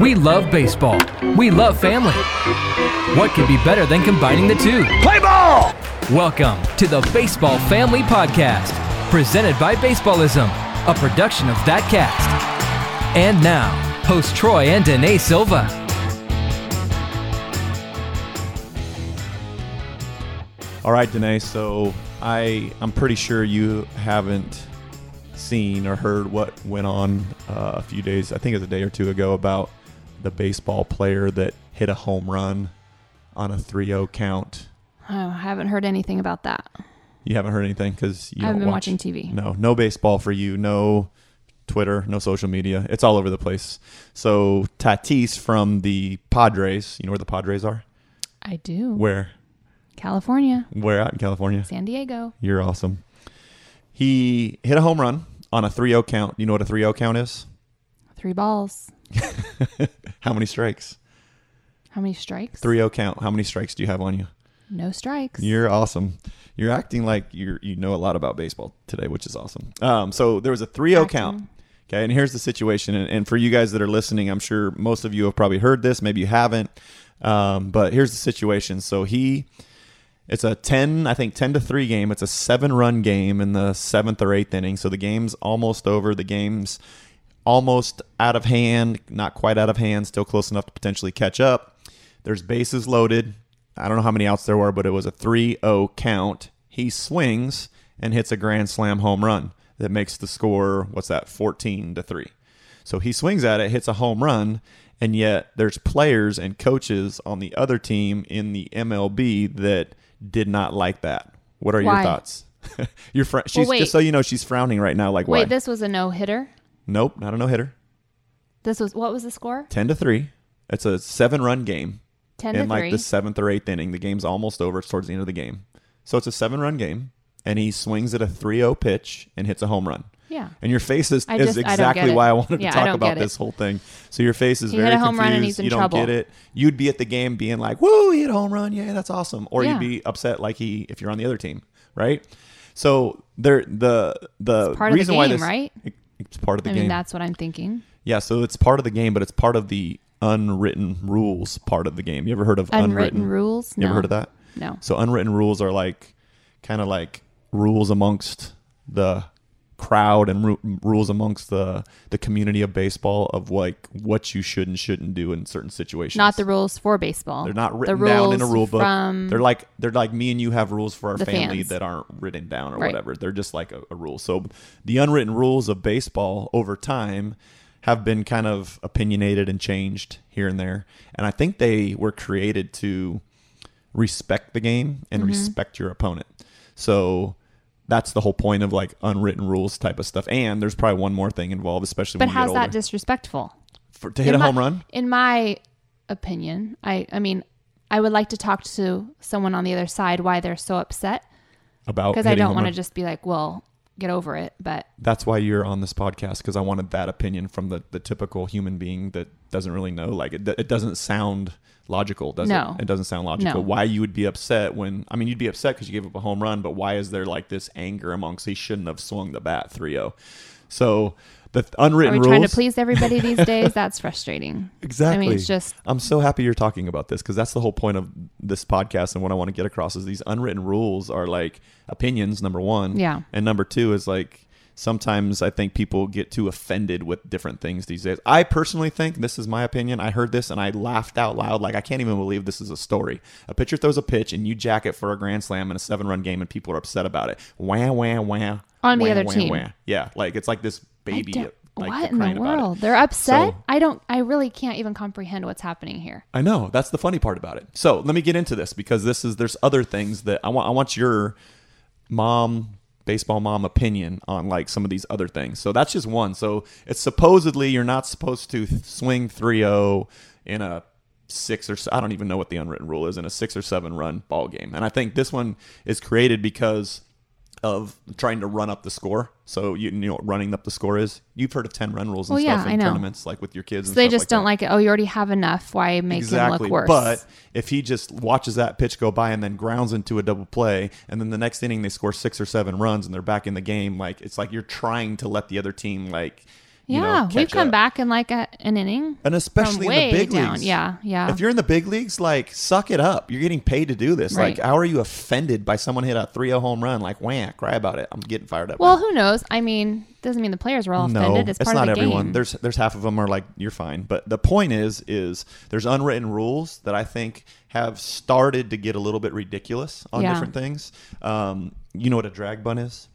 We love baseball. We love family. What could be better than combining the two? Play ball! Welcome to the Baseball Family Podcast, presented by Baseballism, a production of that cast. And now, host Troy and Danae Silva. All right, Danae. So I I'm pretty sure you haven't seen or heard what went on uh, a few days. I think it was a day or two ago about the baseball player that hit a home run on a 3-0 count. Oh, I haven't heard anything about that. You haven't heard anything because you I haven't been watch- watching TV. No, no baseball for you. No Twitter. No social media. It's all over the place. So Tatis from the Padres. You know where the Padres are? I do. Where? California, Where out in California? San Diego. You're awesome. He hit a home run on a 3-0 count. You know what a 3-0 count is? Three balls. How many strikes? How many strikes? 3-0 count. How many strikes do you have on you? No strikes. You're awesome. You're acting like you you know a lot about baseball today, which is awesome. Um, so there was a 3-0 count. Okay, and here's the situation. And, and for you guys that are listening, I'm sure most of you have probably heard this. Maybe you haven't. Um, but here's the situation. So he, it's a 10, I think 10 to 3 game. It's a seven run game in the seventh or eighth inning. So the game's almost over. The game's almost out of hand, not quite out of hand, still close enough to potentially catch up. There's bases loaded. I don't know how many outs there were, but it was a 3 0 count. He swings and hits a grand slam home run that makes the score, what's that, 14 to 3. So he swings at it, hits a home run, and yet there's players and coaches on the other team in the MLB that did not like that. What are your thoughts? Your friend, she's wait. just so you know she's frowning right now like why? Wait, this was a no hitter. nope, not a no hitter. This was what was the score? 10 to 3. It's a 7-run game. Ten in to like three. the 7th or 8th inning. The game's almost over. It's towards the end of the game. So it's a 7-run game and he swings at a 3-0 pitch and hits a home run. Yeah. And your face is, I is just- I exactly why I wanted Yeah, to talk about this whole thing. So your face is He very hit a home run and confused. he's in you don't trouble. get it. You'd be at the game being like, "Woo, he hit a home run! Yeah, that's awesome!" Or Yeah. you'd be upset like he if you're on the other team, right? So there, the the It's part of the reason why this right? it- it's part of the I game. mean, that's what I'm thinking. yeah, so it's part of the game, but it's part of the unwritten rules part of the game. You ever heard of Unwritten rules? You ever heard of that? No. So unwritten rules are like kind of like rules amongst the crowd and ru- rules amongst the the community of baseball of like what you should and shouldn't do in certain situations. Not the rules for baseball. They're not The written down in a rule book. They're like they're like me and you have rules for our family fans. that aren't written down or Right. whatever. They're just like a, a rule. So the unwritten rules of baseball over time have been kind of opinionated and changed here and there. And I think they were created to respect the game and Mm-hmm. respect your opponent. So that's the whole point of like unwritten rules type of stuff. And there's probably one more thing involved, especially but when you get how's that disrespectful? For, to hit In a my- home run? In my opinion, I I mean, I would like to talk to someone on the other side why they're so upset About because I don't want to just be like, well, get over it. But that's why you're on this podcast because I wanted that opinion from the, the typical human being that doesn't really know. Like it, it doesn't sound logical, does No. it? It doesn't sound logical. No. Why you would be upset when I mean you'd be upset because you gave up a home run, but why is there like this anger amongst he shouldn't have swung the bat 3-0. So the th- are we rules. trying to please everybody these days? That's frustrating. Exactly. I mean, it's just I'm so happy you're talking about this because that's the whole point of this podcast and what I want to get across is these unwritten rules are like opinions. Number one, Yeah. and number two is like sometimes I think people get too offended with different things these days. I personally think this is my opinion. I heard this and I laughed out loud like I can't even believe this is a story. A pitcher throws a pitch and you jack it for a grand slam in a seven run game and people are upset about it. Wah wah wah. On the other wah, team. wah. Yeah, like it's like this baby. like, what in the world? They're upset. So- I don't. I really can't even comprehend what's happening here. I know that's the funny part about it. So let me get into this because this is there's other things that I want. I want your mom, baseball mom opinion on like some of these other things. So that's just one. So it's supposedly you're not supposed to swing 3-0 in a six or I don't even know what the unwritten rule is in a six or seven run ball game. And I think this one is created because of trying to run up the score. So you, you know what running up the score is. You've heard of ten run rules and Well, yeah, stuff I in know. tournaments, like with your kids. So and they just like don't that. like it. Oh, you already have enough. Why make him look worse? But if he just watches that pitch go by and then grounds into a double play, and then the next inning they score six or seven runs and they're back in the game, like it's like you're trying to let the other team like you know, Yeah, we've come back in like a, an inning. and especially in the big down. leagues. Yeah, yeah. If you're in the big leagues, like suck it up. You're getting paid to do this. Right. Like, how are you offended by someone hit a 3-0 home run? Like, wham, cry about it. I'm getting fired up. well, now. who knows? I mean, doesn't mean the players were all no, offended. It's, it's part not of the everyone. game. There's there's half of them are like you're fine, but the point is is there's unwritten rules that I think have started to get a little bit ridiculous on Yeah. different things. Um, you know what a drag bunt is?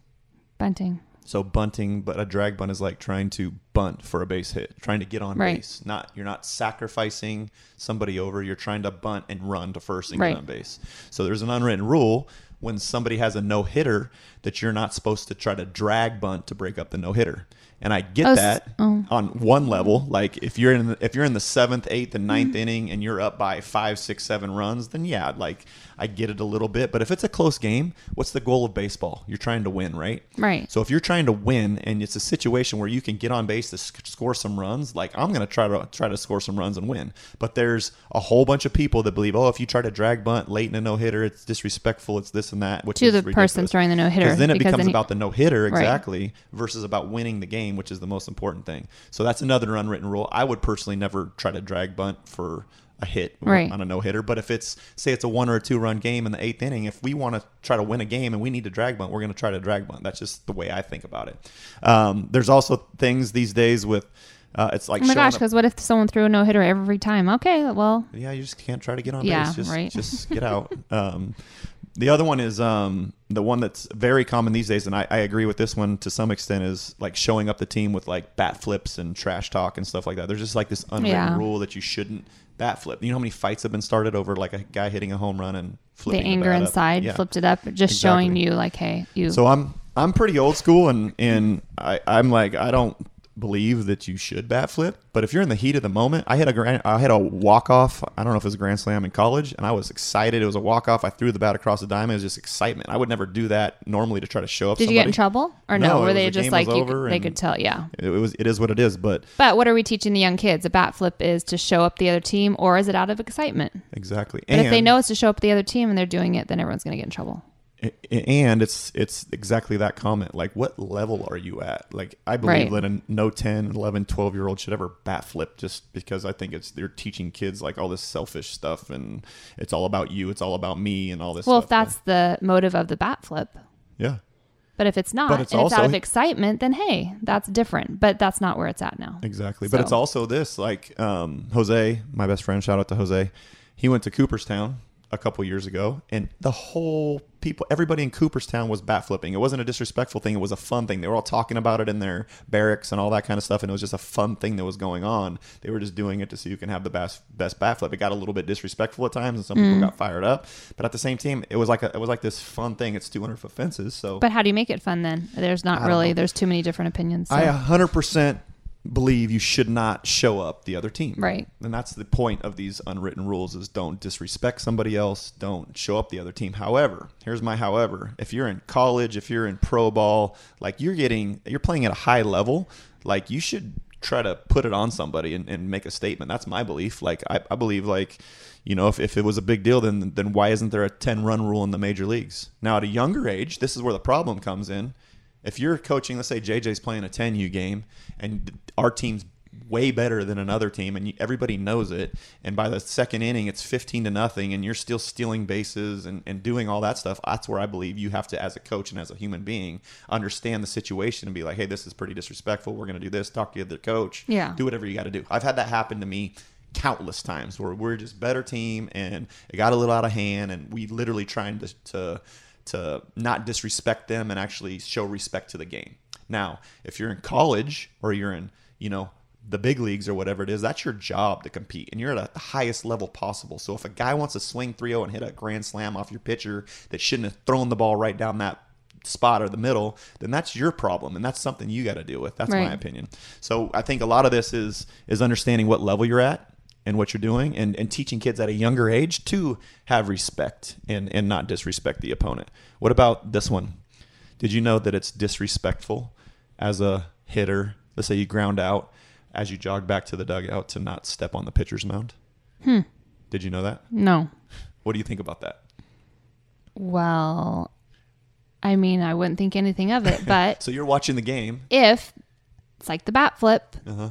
bunting. So bunting, but a drag bunt is like trying to bunt for a base hit, trying to get on Right. base. Not you're not sacrificing somebody over. You're trying to bunt and run to first and Right. get on base. So there's an unwritten rule when somebody has a no hitter that you're not supposed to try to drag bunt to break up the no hitter. And I get Oh, that oh. on one level. Like if you're in the, if you're in the seventh, eighth, and Mm-hmm. ninth inning and you're up by five, six, seven runs, then yeah, like I get it a little bit. But if it's a close game, what's the goal of baseball? You're trying to win, right? Right. So if you're trying to win and it's a situation where you can get on base to sc- score some runs, like I'm going to try to try to score some runs and win. But there's a whole bunch of people that believe, oh, if you try to drag bunt late in a no hitter, it's disrespectful, it's this and that. Which To the ridiculous. person throwing the no-hitter, Because then it becomes then you- about the no hitter Right. exactly versus about winning the game, which is the most important thing. So that's another unwritten rule. I would personally never try to drag bunt for a hit Right. on a no hitter. But if it's say it's a one or a two run game in the eighth inning, if we want to try to win a game and we need to drag bunt, we're going to try to drag bunt. That's just the way I think about it. Um, there's also things these days with uh, it's like Oh my gosh! Because what if someone threw a no hitter every time? Okay, well, yeah, you just can't try to get on Yeah, base. Just, right. just get out. Um, the other one is um, the one that's very common these days, and I, I agree with this one to some extent. Is like showing up the team with like bat flips and trash talk and stuff like that. There's just like this unwritten Yeah. rule that you shouldn't bat flip. You know how many fights have been started over like a guy hitting a home run and flipping the anger bat inside Yeah. flipped it up, just showing you like, hey, you. So I'm I'm pretty old school, and and I, I'm like I don't believe that you should bat flip. But if you're in the heat of the moment, I had a grand, I had a walk off. I don't know if it was a grand slam in college, and I was excited. It was a walk off. I threw the bat across the diamond. It was just excitement. I would never do that normally to try to show up. did you get in trouble or no? No, Were they the just like you, they could tell? Yeah. It was it is what it is. But But what are we teaching the young kids? A bat flip is to show up the other team, or is it out of excitement? exactly. But and, if they know it's to show up the other team and they're doing it, then everyone's going to get in trouble. And it's it's exactly that comment like what level are you at like i believe Right. that a no 10 11 12 year old should ever bat flip just because i think it's they're teaching kids like all this selfish stuff and it's all about you it's all about me and all this Well, stuff if that's the motive of the bat flip, yeah but if it's not, But it's and it's out of excitement, then hey, that's different. But that's not where it's at now. exactly but it's also this like um jose my best friend shout out to jose he went to cooperstown a couple years ago and the whole people everybody in cooperstown was bat flipping it wasn't a disrespectful thing it was a fun thing they were all talking about it in their barracks and all that kind of stuff and it was just a fun thing that was going on they were just doing it to see who can have the best best bat flip it got a little bit disrespectful at times and some Mm. people got fired up but at the same time it was like a, it was like this fun thing it's 200 foot fences so But how do you make it fun then? There's not really. know. There's too many different opinions. so- I 100% believe you should not show up the other team. Right. And that's the point of these unwritten rules is don't disrespect somebody else, don't show up the other team. However, here's my however. If you're in college, if you're in pro ball, like you're getting you're playing at a high level, like you should try to put it on somebody and, and make a statement. That's my belief. Like I, I believe like you know, if, if it was a big deal, then then why isn't there a ten run rule in the major leagues? Now at a younger age, this is where the problem comes in if you're coaching, let's say JJ's playing a 10U game and our team's way better than another team and you, everybody knows it and by the second inning it's 15 to nothing and you're still stealing bases and, and doing all that stuff that's where i believe you have to as a coach and as a human being understand the situation and be like hey this is pretty disrespectful. We're going to do this. Talk to the other coach. Yeah. do whatever you got to do. I've had that happen to me countless times where we're just better team and it got a little out of hand and we literally trying to, to to not disrespect them and actually show respect to the game. Now, if you're in college or you're in, you know, the big leagues or whatever it is, that's your job to compete and you're at the highest level possible. So if a guy wants to swing 3-0 and hit a grand slam off your pitcher that shouldn't have thrown the ball right down that spot or the middle, then that's your problem and that's something you got to deal with. That's Right. my opinion. So I think a lot of this is is understanding what level you're at and what you're doing and, and teaching kids at a younger age to have respect and, and not disrespect the opponent. What about this one? Did you know that it's disrespectful as a hitter? Let's say you ground out as you jog back to the dugout to not step on the pitcher's mound. Hmm. Did you know that? no. What do you think about that? Well, I mean, I wouldn't think anything of it, but So you're watching the game. if it's like the bat flip. Uh-huh.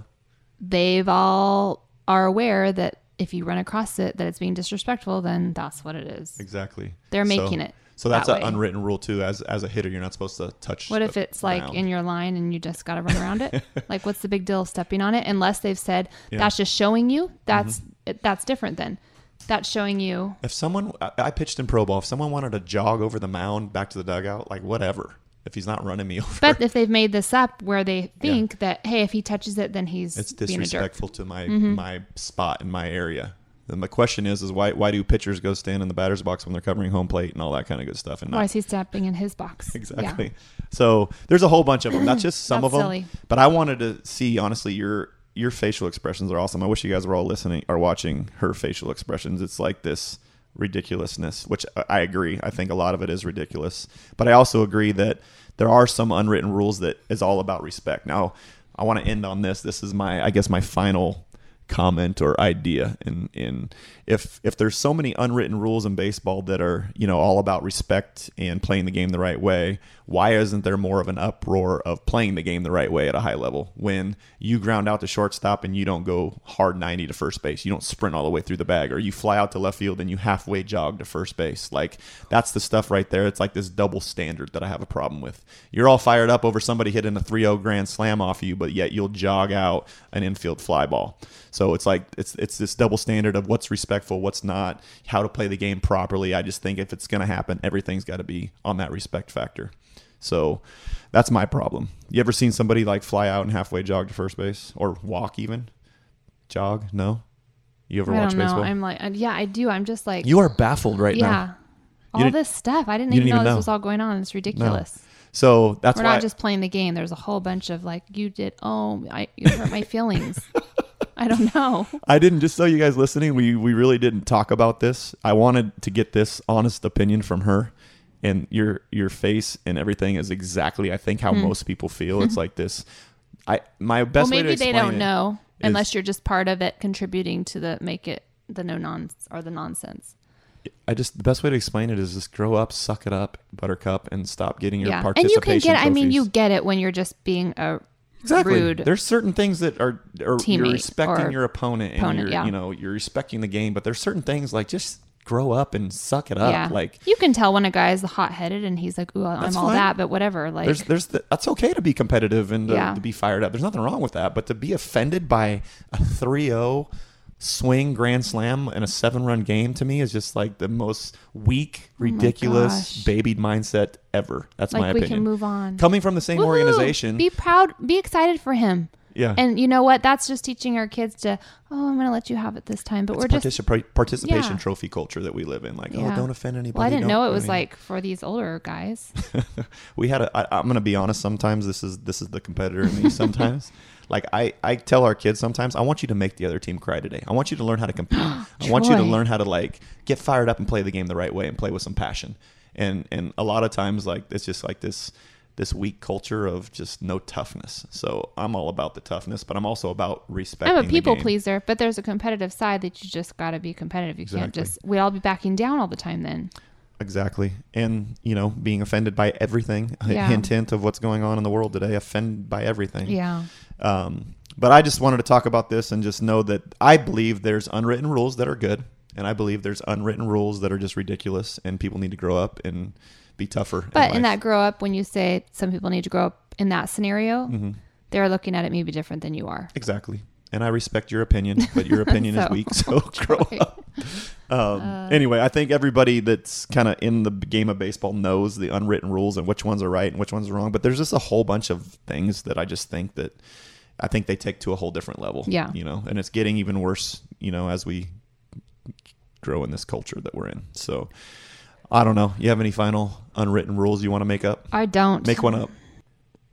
They've all are aware that if you run across it, that it's being disrespectful, then that's what it is. Exactly. They're So- making it So that's that an way. unwritten rule too. As as a hitter, you're not supposed to touch. What if it's like in your line and you just got to run around it? like, what's the big deal stepping on it? Unless they've said Yeah. Mm-hmm. that's just showing you. That's it, that's different then. That's showing you. If someone, I, I pitched in pro ball. If someone wanted to jog over the mound back to the dugout, like whatever. If he's not running me over, But if they've made this up where they think that hey, if he touches it, then he's it's being a jerk. disrespectful to my Mm-hmm. my spot in my area. And my question is, is why why do pitchers go stand in the batter's box when they're covering home plate and all that kind of good stuff? And Why not is he stepping in his box? exactly. Yeah. So there's a whole bunch of them. That's just some That's of them. silly. But I wanted to see honestly your your facial expressions are awesome. I wish you guys were all listening or watching her facial expressions. It's like this ridiculousness, which I- agree. I think a lot of it is ridiculous. But I also agree that there are some unwritten rules that is all about respect. Now, I want to end on this. This is my I guess my final comment or idea. And if if there's so many unwritten rules in baseball that are you know all about respect and playing the game the right way why isn't there more of an uproar of playing the game the right way at a high level when you ground out to shortstop and you don't go hard 90 to first base? You don't sprint all the way through the bag or you fly out to left field and you halfway jog to first base. Like that's the stuff right there. It's like this double standard that i have a problem with. You're all fired up over somebody hitting a 3-0 grand slam off you but yet you'll jog out an infield fly ball. So it's like it's it's this double standard of what's respectful, what's not, how to play the game properly. I just think if it's going to happen, everything's got to be on that respect factor. So that's my problem. You ever seen somebody like fly out and halfway jog to first base or walk even? Jog? No. You ever I watch baseball? I'm like, yeah, I do. I'm just like, you are baffled right yeah. now. All this stuff. I didn't even didn't know even this know. was all going on. It's ridiculous. No. So that's why. We're why not just playing the game. There's a whole bunch of like, you did. Oh, I you hurt my feelings. I don't know. I didn't just so you guys listening, we we really didn't talk about this. I wanted to get this honest opinion from her. And your your face and everything is exactly I think how most people feel. It's like this I my best Hmm. well, maybe they don't know is- unless you're just part of it, contributing to the make it the no nonsense or the nonsense. I just the best way to explain it is just grow up, suck it up, buttercup, and stop getting your yeah, and you can get. I mean, you get it when you're just being a exactly. rude. There's certain things that are, are you're respecting your opponent, and you're yeah. you know you're respecting the game. But there's certain things like just grow up and suck it up. yeah, Like you can tell when a guy's hot headed and he's like, "Ooh, I'm all fine. that," but whatever. Like, there's there's the, that's okay to be competitive and to, Yeah. to be fired up. There's nothing wrong with that. But to be offended by a 3-0 swing grand slam in a seven run game to me is just like the most weak, oh ridiculous, Oh babied mindset ever. That's my like we opinion. can move on. Coming from the same Woohoo! organization, Be proud. Be excited for him. Yeah. And you know what? That's just teaching our kids to, oh, I'm going to let you have it this time. But it's we're just, participation Yeah. trophy culture that we live in. Like, oh, Yeah. oh, don't offend anybody. well, I didn't know it was mean, like for these older guys. we had a. I, I'm gonna be honest. Sometimes this is this is the competitor in me. Sometimes, like I I tell our kids sometimes I want you to make the other team cry today. I want you to learn how to compete. I want you to learn how to like get fired up and play the game the right way and play with some passion. And and a lot of times like it's just like this this weak culture of just no toughness. So I'm all about the toughness, but I'm also about respecting. I'm a people pleaser, but there's a competitive side that you just got to be competitive. You can't just, we'd all be backing down all the time then. Exactly. And, you know, being offended by everything. Yeah. hint, hint of what's going on in the world today. Offended by everything. Yeah. Um, but I just wanted to talk about this and just know that I believe there's unwritten rules that are good. And I believe there's unwritten rules that are just ridiculous. And people need to grow up and be tougher. But in life. that grow up, when you say some people need to grow up in that scenario, Mm-hmm. they're looking at it maybe different than you are. Exactly. And I respect your opinion, but your opinion is weak. So grow up. Um, anyway, I think everybody that's kind of in the game of baseball knows the unwritten rules and which ones are right and which ones are wrong. But there's just a whole bunch of things that I just think that I think they take to a whole different level. Yeah. You know, and it's getting even worse, you know, as we grow in this culture that we're in. So I don't know. You have any final unwritten rules you want to make up? I don't. Make one up.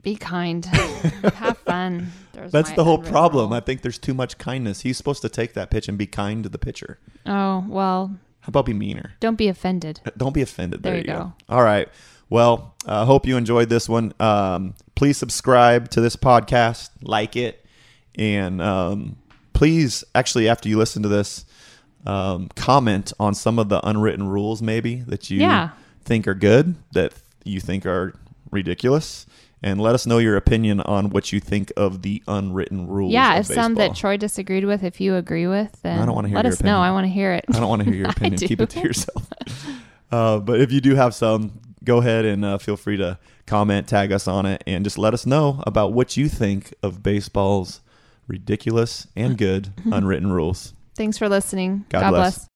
Be kind. Have fun. There's That's the whole problem. rule. I think there's too much kindness. He's supposed to take that pitch and be kind to the pitcher. Oh, well, How about be meaner? don't be offended. Don't be offended. There, There you go. go. All right. Well, I hope you enjoyed this one. Um, please subscribe to this podcast, like it, and um, please, actually, after you listen to this, um, comment on some of the unwritten rules, maybe that you Yeah. think are good, that you think are ridiculous, and let us know your opinion on what you think of the unwritten rules. Yeah, if some that. Troy disagreed with, if you agree with, then I don't wanna hear let us know. I want to hear it. I don't want to hear your opinion. Keep it to yourself. Uh, but if you do have some, go ahead and uh, feel free to comment, tag us on it, and just let us know about what you think of baseball's ridiculous and good unwritten rules. Thanks for listening. God God, bless. bless.